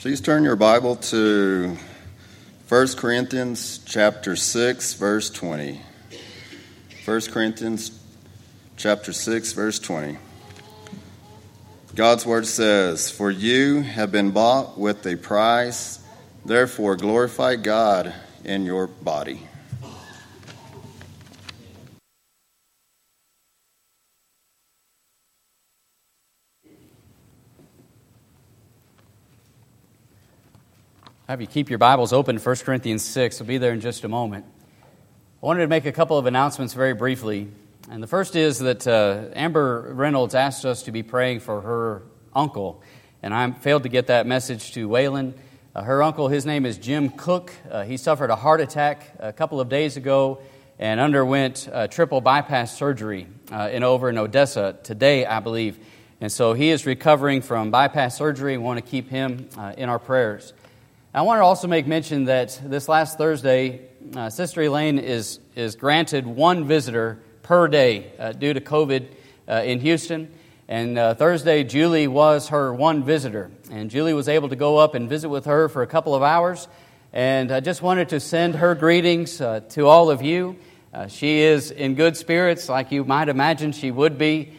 Please turn your Bible to 1 Corinthians chapter 6 verse 20. 1 Corinthians chapter 6 verse 20. God's word says, "For you have been bought with a price, therefore glorify God in your body." Have you keep your Bibles open, 1 Corinthians 6. We'll be there in just a moment. I wanted to make a couple of announcements very briefly. And the first is that uh, Amber Reynolds asked us to be praying for her uncle. And I failed to get that message to Waylon. Uh, her uncle, his name is Jim Cook. Uh, he suffered a heart attack a couple of days ago and underwent triple bypass surgery uh, in over in Odessa today, I believe. And so he is recovering from bypass surgery. We want to keep him uh, in our prayers. I want to also make mention that this last Thursday, uh, Sister Elaine is, is granted one visitor per day uh, due to COVID uh, in Houston. And uh, Thursday, Julie was her one visitor. And Julie was able to go up and visit with her for a couple of hours. And I just wanted to send her greetings uh, to all of you. Uh, she is in good spirits, like you might imagine she would be.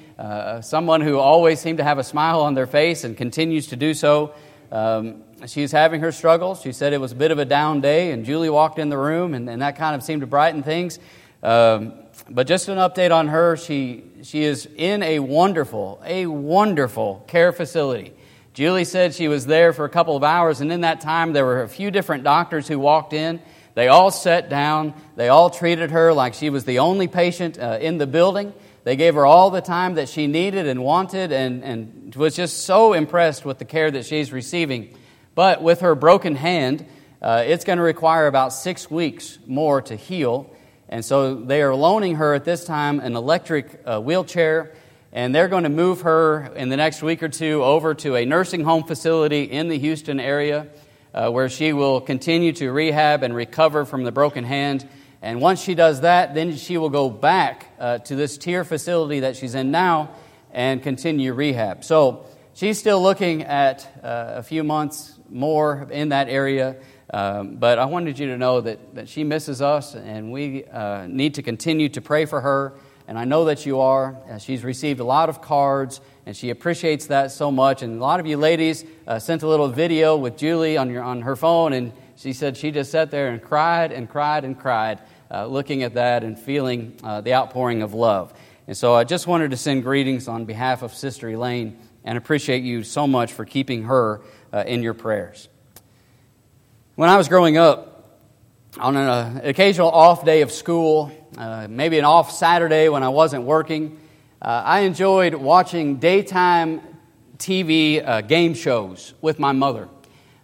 someone who always seemed to have a smile on their face and continues to do so. Um, she's having her struggles. She said it was a bit of a down day, and Julie walked in the room, and, and that kind of seemed to brighten things. Um, but just an update on her she, she is in a wonderful, a wonderful care facility. Julie said she was there for a couple of hours, and in that time, there were a few different doctors who walked in. They all sat down. They all treated her like she was the only patient uh, in the building. They gave her all the time that she needed and wanted, and, and was just so impressed with the care that she's receiving. But with her broken hand, uh, it's going to require about six weeks more to heal. And so they are loaning her at this time an electric uh, wheelchair, and they're going to move her in the next week or two over to a nursing home facility in the Houston area uh, where she will continue to rehab and recover from the broken hand. And once she does that, then she will go back uh, to this TIRR facility that she's in now and continue rehab. So she's still looking at uh, a few months more in that area. Um, but I wanted you to know that, that she misses us, and we uh, need to continue to pray for her. And I know that you are. Uh, she's received a lot of cards, and she appreciates that so much. And a lot of you ladies uh, sent a little video with Julie on, your, on her phone, and she said she just sat there and cried and cried and cried, uh, looking at that and feeling uh, the outpouring of love. And so I just wanted to send greetings on behalf of Sister Elaine and appreciate you so much for keeping her uh, in your prayers. When I was growing up, on an uh, occasional off day of school, uh, maybe an off Saturday when I wasn't working, uh, I enjoyed watching daytime TV uh, game shows with my mother.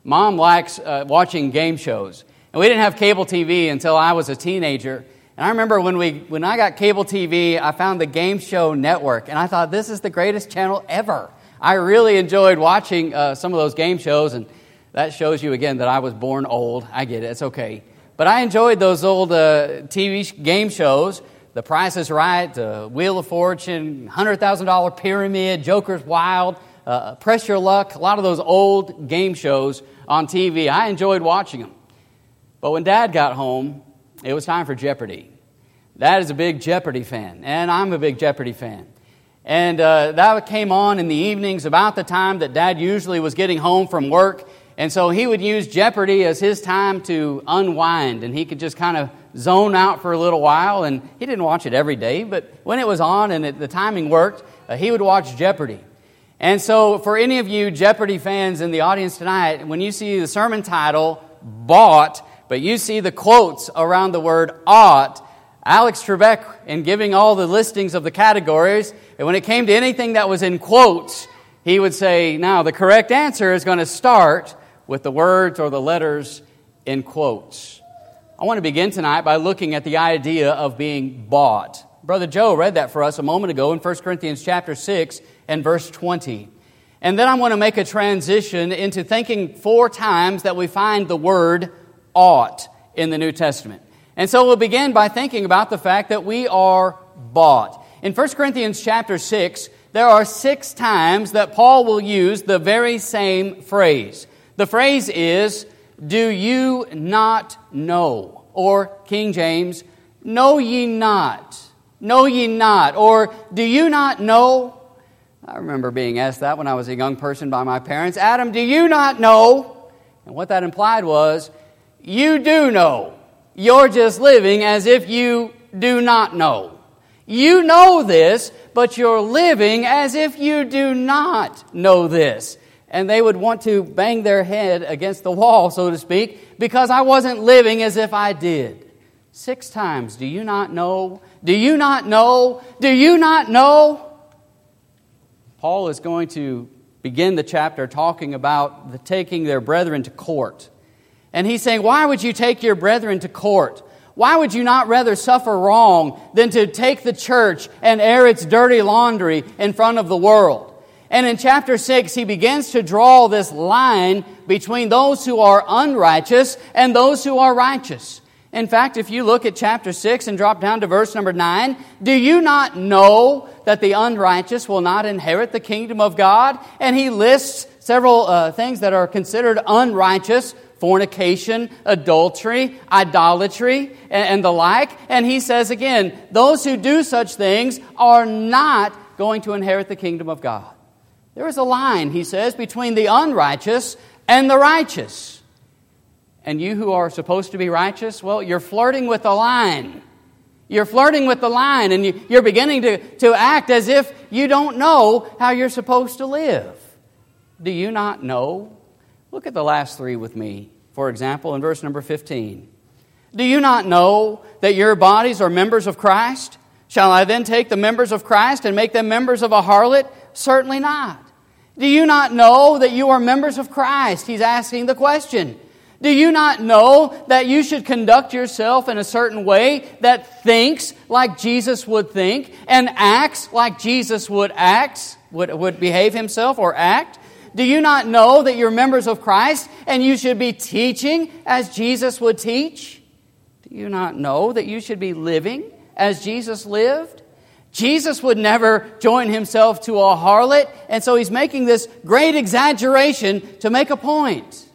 Mom likes uh, watching game shows. And we didn't have cable TV until I was a teenager. And I remember when, we, when I got cable TV, I found the Game Show Network, and I thought, this is the greatest channel ever. I really enjoyed watching uh, some of those game shows, and that shows you again that I was born old. I get it, it's okay. But I enjoyed those old uh, TV game shows The Price is Right, uh, Wheel of Fortune, $100,000 Pyramid, Joker's Wild, uh, Press Your Luck, a lot of those old game shows on TV. I enjoyed watching them. But when Dad got home, it was time for Jeopardy. Dad is a big Jeopardy fan, and I'm a big Jeopardy fan. And uh, that came on in the evenings about the time that dad usually was getting home from work. And so he would use Jeopardy as his time to unwind, and he could just kind of zone out for a little while. And he didn't watch it every day, but when it was on and it, the timing worked, uh, he would watch Jeopardy. And so, for any of you Jeopardy fans in the audience tonight, when you see the sermon title, Bought, but you see the quotes around the word ought, Alex Trebek, in giving all the listings of the categories, and when it came to anything that was in quotes, he would say, now the correct answer is going to start with the words or the letters in quotes. I want to begin tonight by looking at the idea of being bought. Brother Joe read that for us a moment ago in 1 Corinthians chapter 6 and verse 20. And then I want to make a transition into thinking four times that we find the word ought in the New Testament. And so we'll begin by thinking about the fact that we are bought. In 1 Corinthians chapter 6, there are six times that Paul will use the very same phrase. The phrase is, Do you not know? Or, King James, Know ye not? Know ye not? Or, Do you not know? I remember being asked that when I was a young person by my parents Adam, do you not know? And what that implied was, You do know. You're just living as if you do not know. You know this, but you're living as if you do not know this. And they would want to bang their head against the wall, so to speak, because I wasn't living as if I did. Six times. Do you not know? Do you not know? Do you not know? Paul is going to begin the chapter talking about the taking their brethren to court. And he's saying, Why would you take your brethren to court? Why would you not rather suffer wrong than to take the church and air its dirty laundry in front of the world? And in chapter 6, he begins to draw this line between those who are unrighteous and those who are righteous. In fact, if you look at chapter 6 and drop down to verse number 9, do you not know that the unrighteous will not inherit the kingdom of God? And he lists several uh, things that are considered unrighteous fornication, adultery, idolatry, and, the like. And he says again, those who do such things are not going to inherit the kingdom of God. There is a line, he says, between the unrighteous and the righteous. And you who are supposed to be righteous, well, you're flirting with the line. You're flirting with the line and you, are beginning to, to act as if you don't know how you're supposed to live. Do you not know Look at the last three with me. For example, in verse number 15. Do you not know that your bodies are members of Christ? Shall I then take the members of Christ and make them members of a harlot? Certainly not. Do you not know that you are members of Christ? He's asking the question. Do you not know that you should conduct yourself in a certain way that thinks like Jesus would think and acts like Jesus would act, would, would behave himself or act? Do you not know that you're members of Christ and you should be teaching as Jesus would teach? Do you not know that you should be living as Jesus lived? Jesus would never join himself to a harlot, and so he's making this great exaggeration to make a point.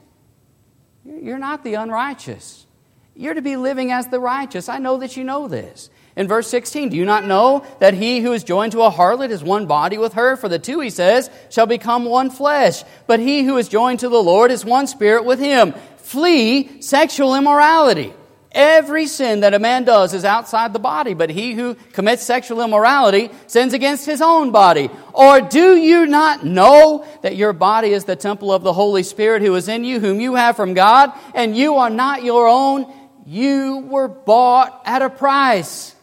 You're not the unrighteous. You're to be living as the righteous. I know that you know this. In verse 16, do you not know that he who is joined to a harlot is one body with her? For the two, he says, shall become one flesh. But he who is joined to the Lord is one spirit with him. Flee sexual immorality. Every sin that a man does is outside the body, but he who commits sexual immorality sins against his own body. Or do you not know that your body is the temple of the Holy Spirit who is in you, whom you have from God, and you are not your own? You were bought at a price.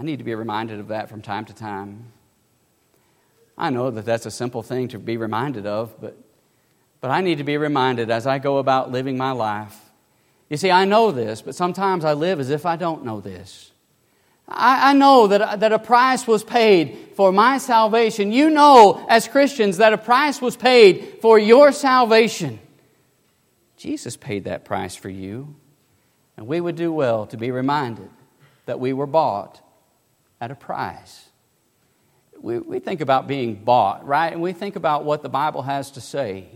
I need to be reminded of that from time to time. I know that that's a simple thing to be reminded of, but, but I need to be reminded as I go about living my life. You see, I know this, but sometimes I live as if I don't know this. I, I know that, that a price was paid for my salvation. You know, as Christians, that a price was paid for your salvation. Jesus paid that price for you. And we would do well to be reminded that we were bought at a price. We, we think about being bought, right? And we think about what the Bible has to say.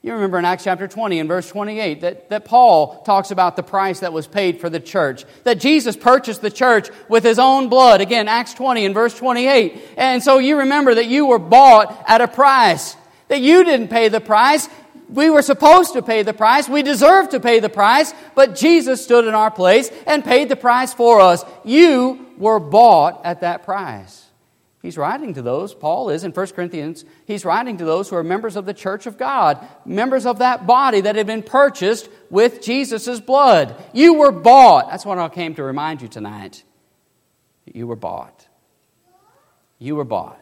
You remember in Acts chapter 20 and verse 28 that, that Paul talks about the price that was paid for the church, that Jesus purchased the church with his own blood. Again, Acts 20 and verse 28. And so you remember that you were bought at a price, that you didn't pay the price. We were supposed to pay the price. We deserved to pay the price, but Jesus stood in our place and paid the price for us. You were bought at that price. He's writing to those, Paul is in 1 Corinthians, he's writing to those who are members of the church of God, members of that body that had been purchased with Jesus' blood. You were bought. That's what I came to remind you tonight. You were bought. You were bought.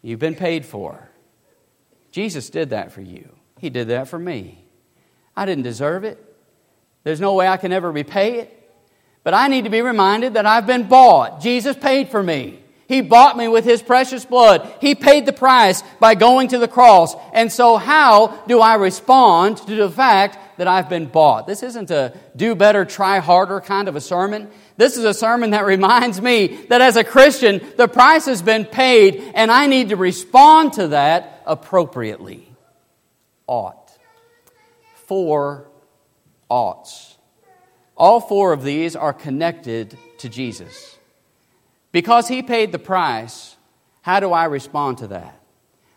You've been paid for. Jesus did that for you. He did that for me. I didn't deserve it. There's no way I can ever repay it. But I need to be reminded that I've been bought. Jesus paid for me. He bought me with His precious blood. He paid the price by going to the cross. And so, how do I respond to the fact that I've been bought. This isn't a do better, try harder kind of a sermon. This is a sermon that reminds me that as a Christian, the price has been paid and I need to respond to that appropriately. Ought. Four oughts. All four of these are connected to Jesus. Because he paid the price, how do I respond to that?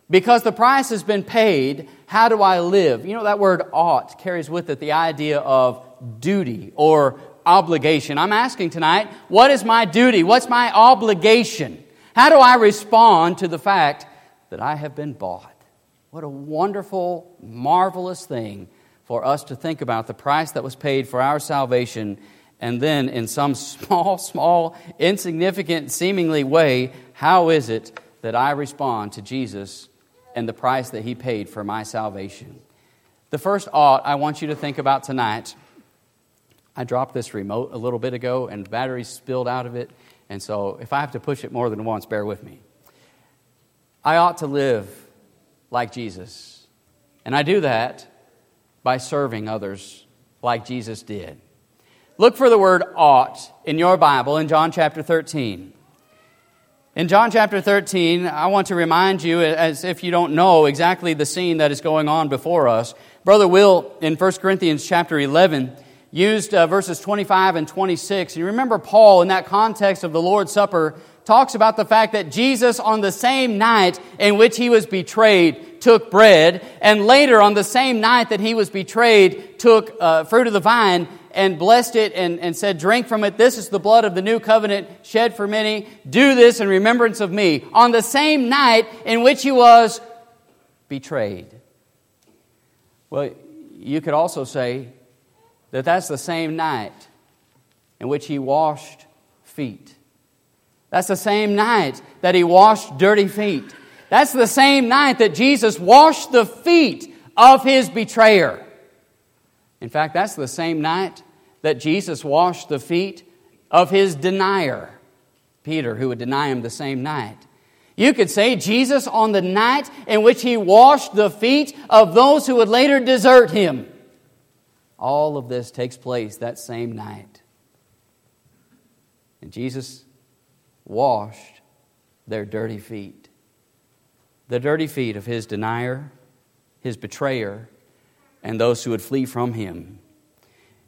Because the price has been paid, how do I live? You know, that word ought carries with it the idea of duty or obligation. I'm asking tonight, what is my duty? What's my obligation? How do I respond to the fact that I have been bought? What a wonderful, marvelous thing for us to think about the price that was paid for our salvation, and then in some small, small, insignificant, seemingly way, how is it that I respond to Jesus and the price that He paid for my salvation? The first ought I want you to think about tonight I dropped this remote a little bit ago and the battery spilled out of it. And so if I have to push it more than once, bear with me. I ought to live like Jesus. And I do that by serving others like Jesus did. Look for the word ought in your Bible in John chapter 13. In John chapter 13, I want to remind you, as if you don't know exactly the scene that is going on before us, Brother Will, in 1 Corinthians chapter 11, used uh, verses 25 and 26. And you remember Paul, in that context of the Lord's Supper, talks about the fact that Jesus, on the same night in which he was betrayed, took bread, and later on the same night that he was betrayed, took uh, fruit of the vine and blessed it and, and said, Drink from it. This is the blood of the new covenant shed for many. Do this in remembrance of me. On the same night in which he was betrayed. Well, you could also say that that's the same night in which he washed feet. That's the same night that he washed dirty feet. That's the same night that Jesus washed the feet of his betrayer. In fact, that's the same night that Jesus washed the feet of his denier, Peter, who would deny him the same night. You could say Jesus on the night in which he washed the feet of those who would later desert him. All of this takes place that same night. And Jesus washed their dirty feet. The dirty feet of his denier, his betrayer, and those who would flee from him.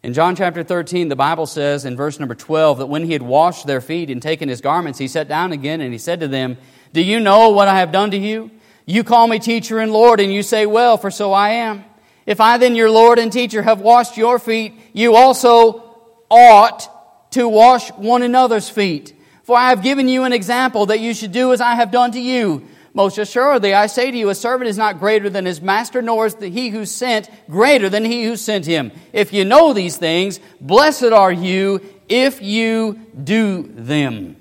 In John chapter 13, the Bible says in verse number 12 that when he had washed their feet and taken his garments, he sat down again and he said to them, Do you know what I have done to you? You call me teacher and Lord, and you say, Well, for so I am. If I then, your Lord and teacher, have washed your feet, you also ought to wash one another's feet. For I have given you an example that you should do as I have done to you. Most assuredly, I say to you, a servant is not greater than his master, nor is he who sent greater than he who sent him. If you know these things, blessed are you if you do them.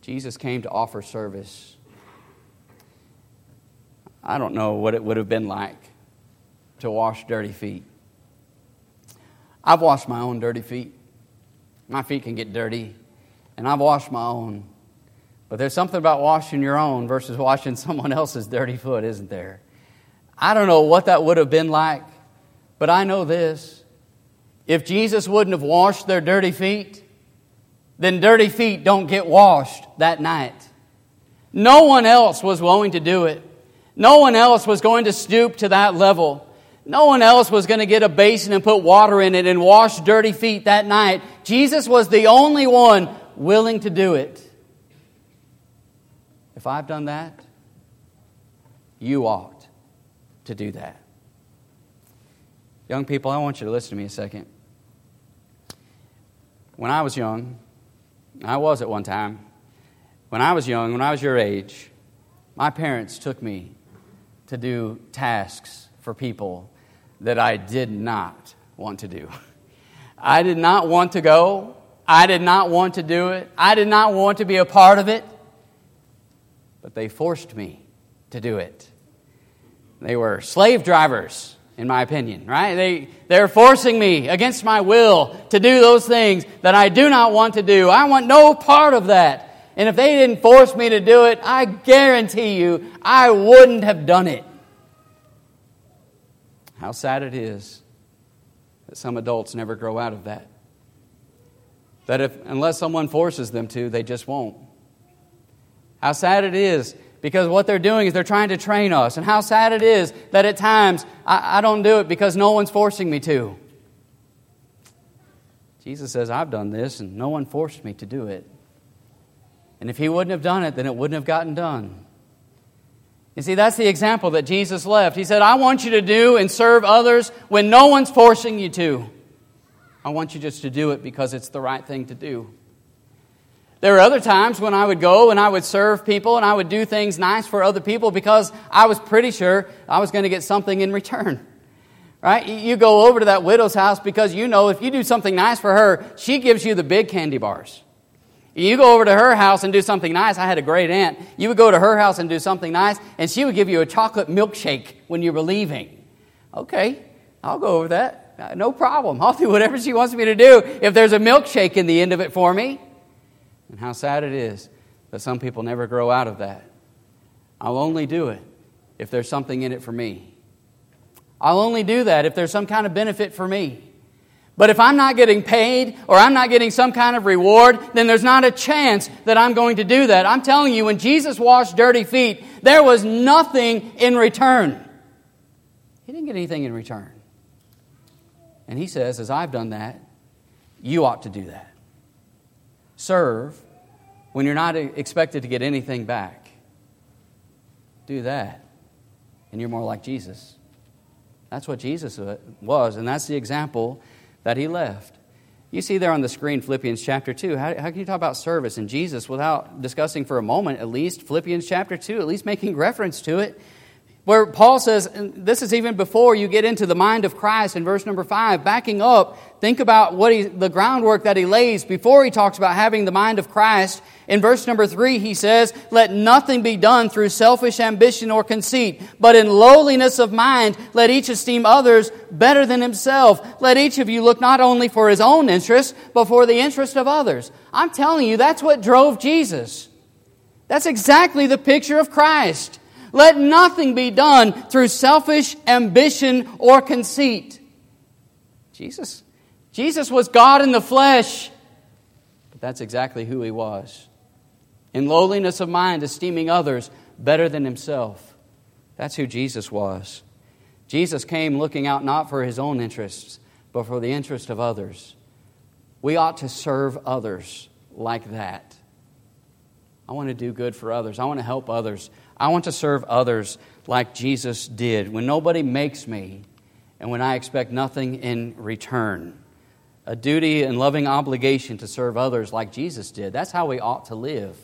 Jesus came to offer service. I don't know what it would have been like to wash dirty feet. I've washed my own dirty feet. My feet can get dirty, and I've washed my own. But there's something about washing your own versus washing someone else's dirty foot, isn't there? I don't know what that would have been like, but I know this. If Jesus wouldn't have washed their dirty feet, then dirty feet don't get washed that night. No one else was willing to do it. No one else was going to stoop to that level. No one else was going to get a basin and put water in it and wash dirty feet that night. Jesus was the only one willing to do it. If I've done that, you ought to do that. Young people, I want you to listen to me a second. When I was young, I was at one time, when I was young, when I was your age, my parents took me to do tasks for people that I did not want to do. I did not want to go. I did not want to do it. I did not want to be a part of it. But they forced me to do it. They were slave drivers, in my opinion, right? They, they're forcing me against my will to do those things that I do not want to do. I want no part of that. And if they didn't force me to do it, I guarantee you I wouldn't have done it. How sad it is that some adults never grow out of that. That if, unless someone forces them to, they just won't. How sad it is because what they're doing is they're trying to train us. And how sad it is that at times I, I don't do it because no one's forcing me to. Jesus says, I've done this and no one forced me to do it. And if he wouldn't have done it, then it wouldn't have gotten done. You see, that's the example that Jesus left. He said, I want you to do and serve others when no one's forcing you to. I want you just to do it because it's the right thing to do. There were other times when I would go and I would serve people and I would do things nice for other people because I was pretty sure I was going to get something in return. Right? You go over to that widow's house because you know if you do something nice for her, she gives you the big candy bars. You go over to her house and do something nice. I had a great aunt. You would go to her house and do something nice, and she would give you a chocolate milkshake when you were leaving. Okay, I'll go over that. Uh, no problem. I'll do whatever she wants me to do if there's a milkshake in the end of it for me. And how sad it is that some people never grow out of that. I'll only do it if there's something in it for me. I'll only do that if there's some kind of benefit for me. But if I'm not getting paid or I'm not getting some kind of reward, then there's not a chance that I'm going to do that. I'm telling you, when Jesus washed dirty feet, there was nothing in return. He didn't get anything in return. And he says, as I've done that, you ought to do that. Serve when you're not expected to get anything back. Do that, and you're more like Jesus. That's what Jesus was, and that's the example that he left. You see there on the screen Philippians chapter 2. How, how, can you talk about service and Jesus without discussing for a moment at least Philippians chapter 2, at least making reference to it? Where Paul says, this is even before you get into the mind of Christ in verse number 5, backing up, think about what he, the groundwork that he lays before he talks about having the mind of Christ in verse number three, he says, Let nothing be done through selfish ambition or conceit, but in lowliness of mind, let each esteem others better than himself. Let each of you look not only for his own interest, but for the interest of others. I'm telling you, that's what drove Jesus. That's exactly the picture of Christ. Let nothing be done through selfish ambition or conceit. Jesus. Jesus was God in the flesh, but that's exactly who he was in lowliness of mind, esteeming others better than himself. That's who Jesus was. Jesus came looking out not for his own interests, but for the interest of others. We ought to serve others like that. I want to do good for others. I want to help others. I want to serve others like Jesus did when nobody makes me and when I expect nothing in return. A duty and loving obligation to serve others like Jesus did. That's how we ought to live.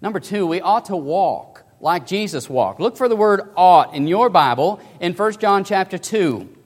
Number two, we ought to walk like Jesus walked. Look for the word ought in your Bible in 1 John chapter 2.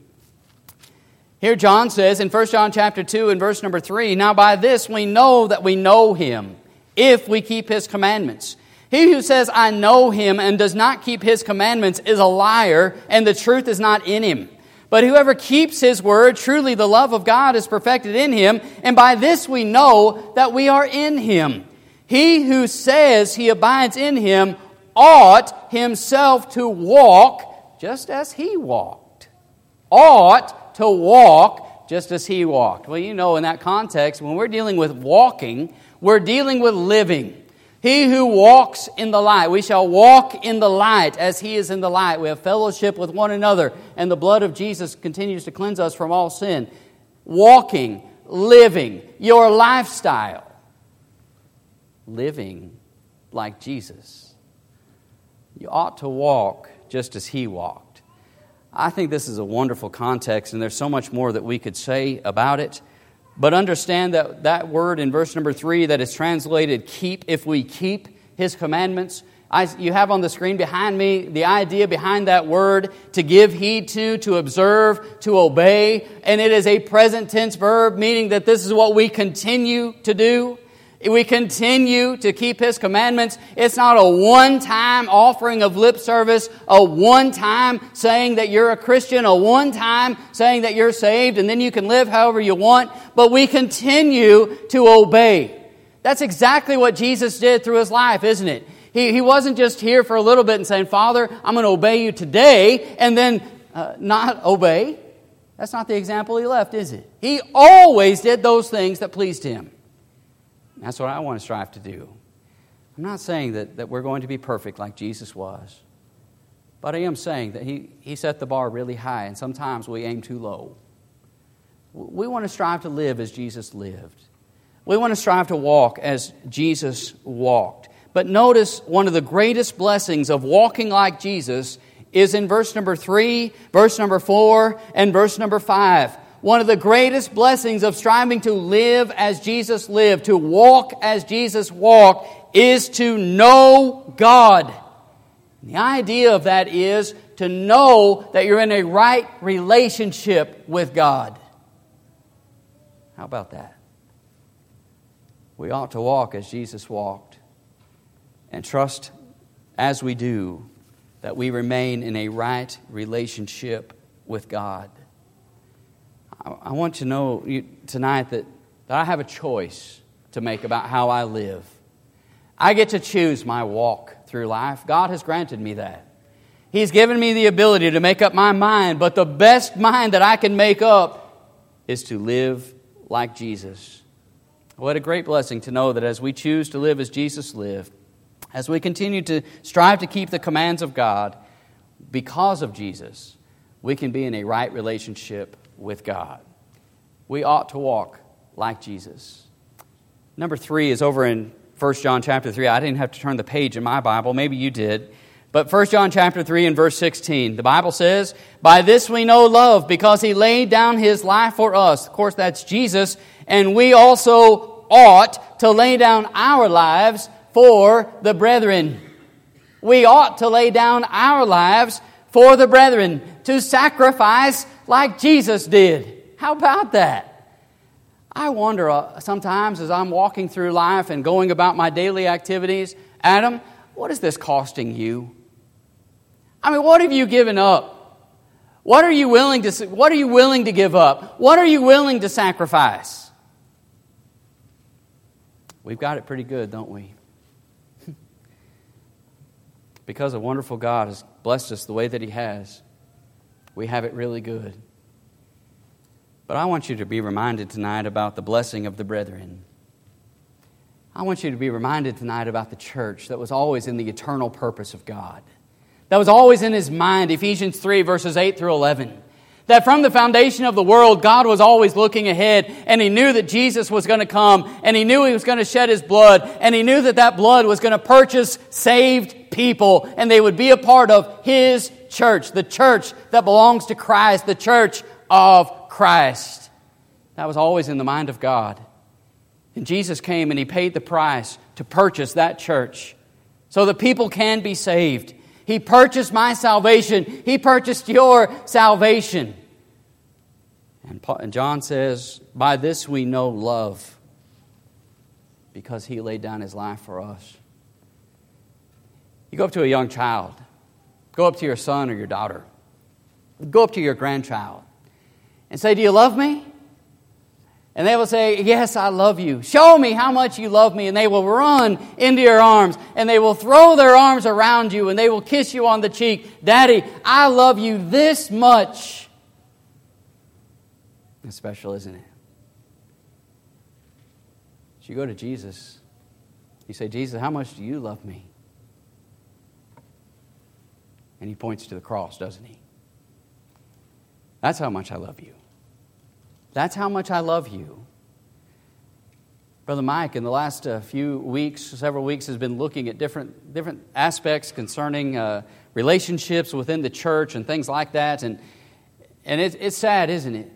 Here John says in 1 John chapter 2 and verse number 3, Now by this we know that we know him, if we keep his commandments. He who says, I know him, and does not keep his commandments is a liar, and the truth is not in him. But whoever keeps his word, truly the love of God is perfected in him, and by this we know that we are in him. He who says he abides in him ought himself to walk just as he walked. Ought to walk just as he walked. Well, you know, in that context, when we're dealing with walking, we're dealing with living. He who walks in the light, we shall walk in the light as he is in the light. We have fellowship with one another, and the blood of Jesus continues to cleanse us from all sin. Walking, living, your lifestyle living like Jesus. You ought to walk just as he walked. I think this is a wonderful context, and there's so much more that we could say about it. But understand that that word in verse number three that is translated keep, if we keep his commandments, I, you have on the screen behind me the idea behind that word to give heed to, to observe, to obey. And it is a present tense verb, meaning that this is what we continue to do we continue to keep His commandments. It's not a one time offering of lip service, a one time saying that you're a Christian, a one time saying that you're saved, and then you can live however you want, but we continue to obey. That's exactly what Jesus did through His life, isn't it? He, he wasn't just here for a little bit and saying, Father, I'm going to obey you today, and then uh, not obey. That's not the example he left, is it? He always did those things that pleased him. That's what I want to strive to do. I'm not saying that, that we're going to be perfect like Jesus was, but I am saying that he, he set the bar really high, and sometimes we aim too low. We want to strive to live as Jesus lived. We want to strive to walk as Jesus walked. But notice one of the greatest blessings of walking like Jesus is in verse number three, verse number four, and verse number five. One of the greatest blessings of striving to live as Jesus lived, to walk as Jesus walked, is to know God. The idea of that is to know that you're in a right relationship with God. How about that? We ought to walk as Jesus walked and trust as we do that we remain in a right relationship with God. I want to know tonight that, that I have a choice to make about how I live. I get to choose my walk through life. God has granted me that. He's given me the ability to make up my mind, but the best mind that I can make up is to live like Jesus. What a great blessing to know that as we choose to live as Jesus lived, as we continue to strive to keep the commands of God because of Jesus, we can be in a right relationship with God. We ought to walk like Jesus. Number three is over in 1 John chapter 3. I didn't have to turn the page in my Bible. Maybe you did. But 1 John chapter 3 and verse 16, the Bible says, By this we know love, because he laid down his life for us. Of course, that's Jesus. And we also ought to lay down our lives for the brethren. We ought to lay down our lives for the brethren, to sacrifice like Jesus did. How about that? I wonder uh, sometimes as I'm walking through life and going about my daily activities, Adam, what is this costing you? I mean, what have you given up? What are you willing to what are you willing to give up? What are you willing to sacrifice? We've got it pretty good, don't we? because a wonderful God has blessed us the way that He has, we have it really good. But I want you to be reminded tonight about the blessing of the brethren. I want you to be reminded tonight about the church that was always in the eternal purpose of God. That was always in his mind, Ephesians 3, verses 8 through 11. That from the foundation of the world, God was always looking ahead, and He knew that Jesus was going to come, and He knew He was going to shed His blood, and He knew that that blood was going to purchase saved people, and they would be a part of His church, the church that belongs to Christ, the church of Christ. That was always in the mind of God. And Jesus came and He paid the price to purchase that church so that people can be saved. He purchased my salvation. He purchased your salvation. And John says, By this we know love, because he laid down his life for us. You go up to a young child, go up to your son or your daughter, go up to your grandchild, and say, Do you love me? And they will say, Yes, I love you. Show me how much you love me. And they will run into your arms and they will throw their arms around you and they will kiss you on the cheek. Daddy, I love you this much. It's special, isn't it? So you go to Jesus. You say, Jesus, how much do you love me? And he points to the cross, doesn't he? That's how much I love you. That's how much I love you. Brother Mike, in the last uh, few weeks, several weeks, has been looking at different, different aspects concerning uh, relationships within the church and things like that. And, and it, it's sad, isn't it?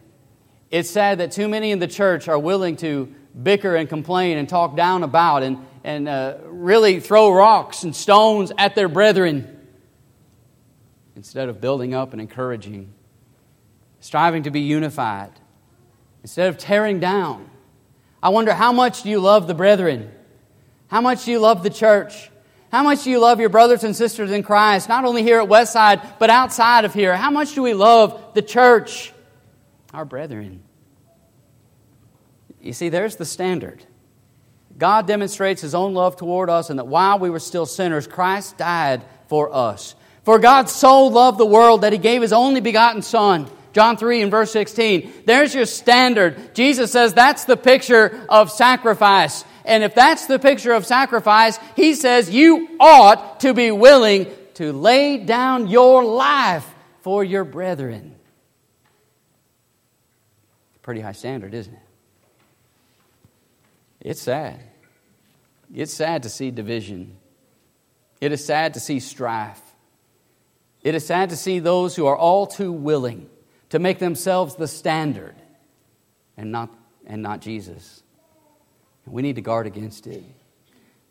It's sad that too many in the church are willing to bicker and complain and talk down about and, and uh, really throw rocks and stones at their brethren instead of building up and encouraging, striving to be unified instead of tearing down. I wonder how much do you love the brethren? How much do you love the church? How much do you love your brothers and sisters in Christ, not only here at Westside, but outside of here? How much do we love the church, our brethren? You see, there's the standard. God demonstrates his own love toward us, and that while we were still sinners, Christ died for us. For God so loved the world that he gave his only begotten Son. John 3 and verse 16. There's your standard. Jesus says that's the picture of sacrifice. And if that's the picture of sacrifice, he says you ought to be willing to lay down your life for your brethren. Pretty high standard, isn't it? It's sad. It's sad to see division. It is sad to see strife. It is sad to see those who are all too willing to make themselves the standard and not, and not Jesus. We need to guard against it.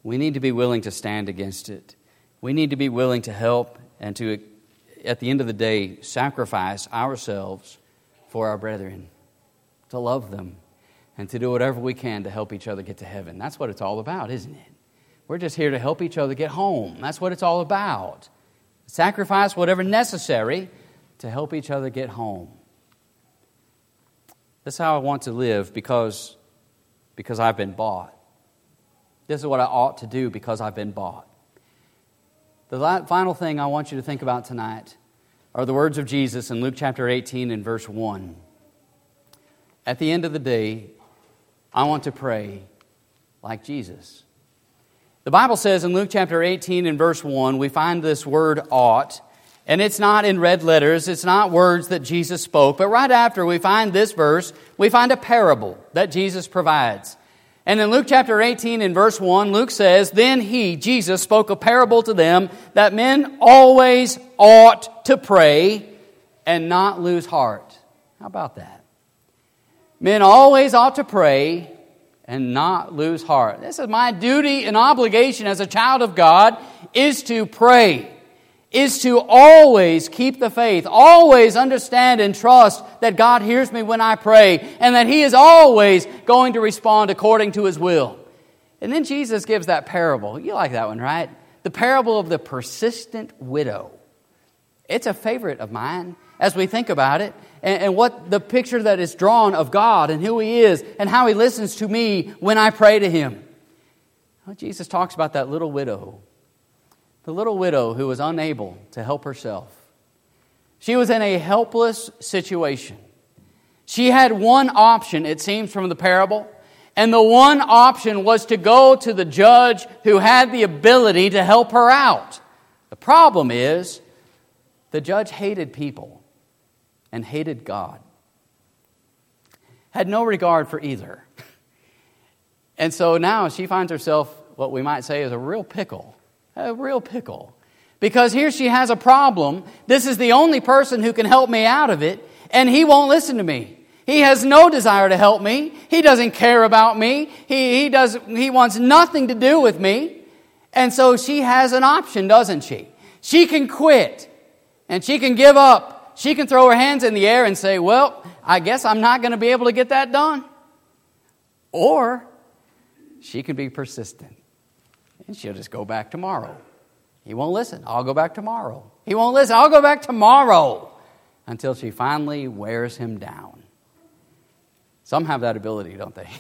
We need to be willing to stand against it. We need to be willing to help and to, at the end of the day, sacrifice ourselves for our brethren, to love them, and to do whatever we can to help each other get to heaven. That's what it's all about, isn't it? We're just here to help each other get home. That's what it's all about. Sacrifice whatever necessary to help each other get home. That's how I want to live because, because I've been bought. This is what I ought to do because I've been bought. The final thing I want you to think about tonight are the words of Jesus in Luke chapter 18 and verse 1. At the end of the day, I want to pray like Jesus. The Bible says in Luke chapter 18 and verse 1, we find this word ought, and it's not in red letters, it's not words that Jesus spoke, but right after we find this verse, we find a parable that Jesus provides. And in Luke chapter 18 and verse 1, Luke says, Then he, Jesus, spoke a parable to them that men always ought to pray and not lose heart. How about that? Men always ought to pray and not lose heart. This is my duty and obligation as a child of God is to pray, is to always keep the faith, always understand and trust that God hears me when I pray, and that He is always going to respond according to His will. And then Jesus gives that parable. You like that one, right? The parable of the persistent widow. It's a favorite of mine as we think about it and, and, what the picture that is drawn of God and who He is and how He listens to me when I pray to Him. Well, Jesus talks about that little widow, the little widow who was unable to help herself. She was in a helpless situation. She had one option, it seems, from the parable. And the one option was to go to the judge who had the ability to help her out. The problem is, the judge hated people and hated God, had no regard for either. And so now she finds herself, what we might say is a real pickle. A real pickle. Because here she has a problem. This is the only person who can help me out of it, and he won't listen to me. He has no desire to help me. He doesn't care about me. He, he, does, he wants nothing to do with me. And so she has an option, doesn't she? She can quit and she can give up she can throw her hands in the air and say, Well, I guess I'm not going to be able to get that done. Or she can be persistent and she'll just go back tomorrow. He won't listen. I'll go back tomorrow. He won't listen. I'll go back tomorrow until she finally wears him down. Some have that ability, don't they?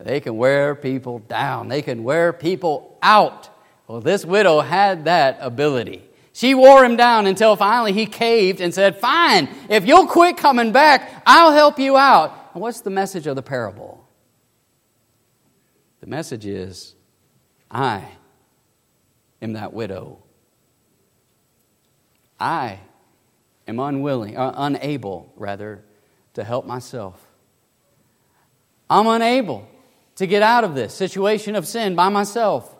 They can wear people down, they can wear people out. Well, this widow had that ability. She wore him down until finally he caved and said, Fine, if you'll quit coming back, I'll help you out. And what's the message of the parable? The message is, I am that widow. I am unwilling, uh, unable, rather, to help myself. I'm unable to get out of this situation of sin by myself.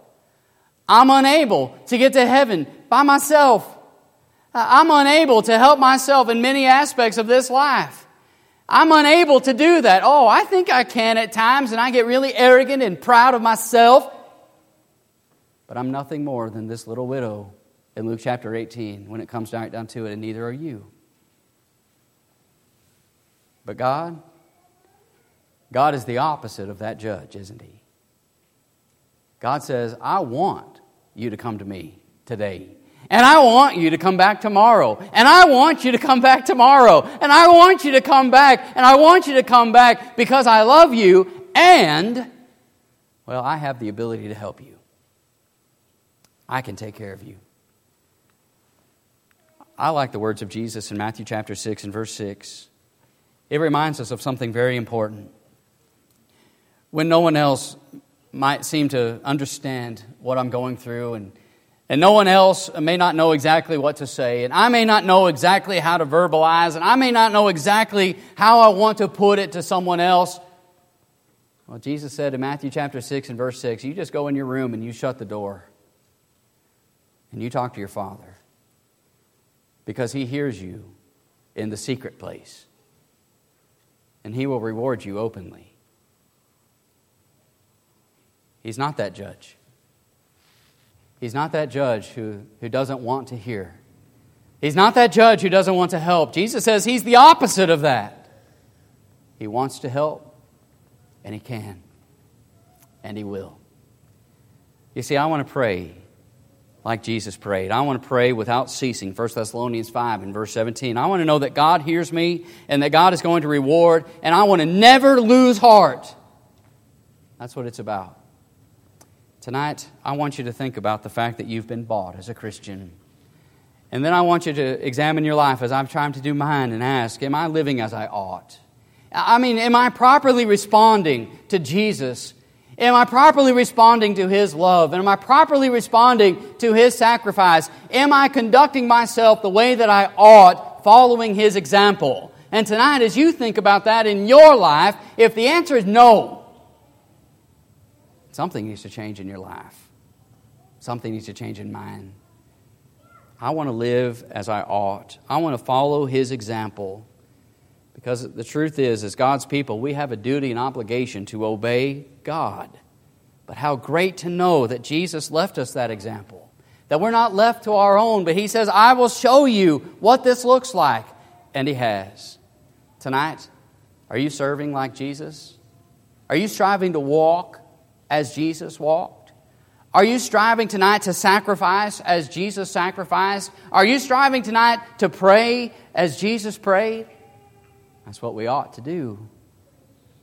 I'm unable to get to heaven by myself. I'm unable to help myself in many aspects of this life. I'm unable to do that. Oh, I think I can at times, and I get really arrogant and proud of myself. But I'm nothing more than this little widow in Luke chapter 18 when it comes right down to it, and neither are you. But God, God is the opposite of that judge, isn't He? God says, I want you to come to me today. And I want you to come back tomorrow. And I want you to come back tomorrow. And I want you to come back. And I want you to come back because I love you. And, well, I have the ability to help you. I can take care of you. I like the words of Jesus in Matthew chapter 6 and verse 6. It reminds us of something very important. When no one else might seem to understand what I'm going through, and, and no one else may not know exactly what to say, and I may not know exactly how to verbalize, and I may not know exactly how I want to put it to someone else. Well, Jesus said in Matthew chapter 6 and verse 6, you just go in your room and you shut the door and you talk to your Father because He hears you in the secret place and He will reward you openly. He's not that judge. He's not that judge who, who doesn't want to hear. He's not that judge who doesn't want to help. Jesus says he's the opposite of that. He wants to help, and he can, and he will. You see, I want to pray like Jesus prayed. I want to pray without ceasing. 1 Thessalonians 5 and verse 17. I want to know that God hears me and that God is going to reward, and I want to never lose heart. That's what it's about. Tonight, I want you to think about the fact that you've been bought as a Christian. And then I want you to examine your life as I'm trying to do mine and ask, Am I living as I ought? I mean, am I properly responding to Jesus Am I properly responding to His love? And am I properly responding to His sacrifice? Am I conducting myself the way that I ought, following His example? And tonight, as you think about that in your life, if the answer is no, something needs to change in your life. Something needs to change in mine. I want to live as I ought. I want to follow His example. Because the truth is, as God's people, we have a duty and obligation to obey God. But how great to know that Jesus left us that example. That we're not left to our own, but He says, I will show you what this looks like. And He has. Tonight, are you serving like Jesus? Are you striving to walk as Jesus walked? Are you striving tonight to sacrifice as Jesus sacrificed? Are you striving tonight to pray as Jesus prayed? That's what we ought to do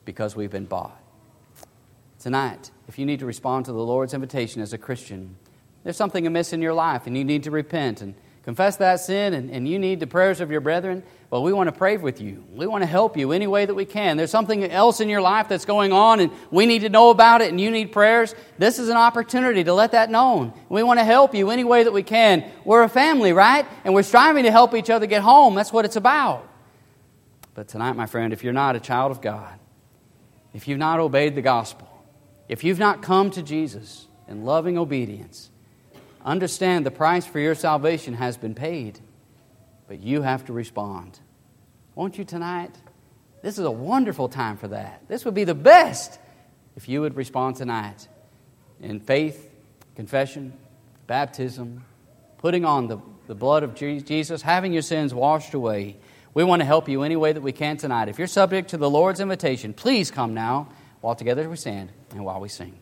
because we've been bought. Tonight, if you need to respond to the Lord's invitation as a Christian, there's something amiss in your life and you need to repent and confess that sin and, and you need the prayers of your brethren, well, we want to pray with you. We want to help you any way that we can. There's something else in your life that's going on and we need to know about it and you need prayers. This is an opportunity to let that known. We want to help you any way that we can. We're a family, right? And we're striving to help each other get home. That's what it's about. But tonight, my friend, if you're not a child of God, if you've not obeyed the gospel, if you've not come to Jesus in loving obedience, understand the price for your salvation has been paid, but you have to respond. Won't you tonight? This is a wonderful time for that. This would be the best if you would respond tonight in faith, confession, baptism, putting on the, the blood of Jesus, having your sins washed away we want to help you any way that we can tonight. If you're subject to the Lord's invitation, please come now while together we stand and while we sing.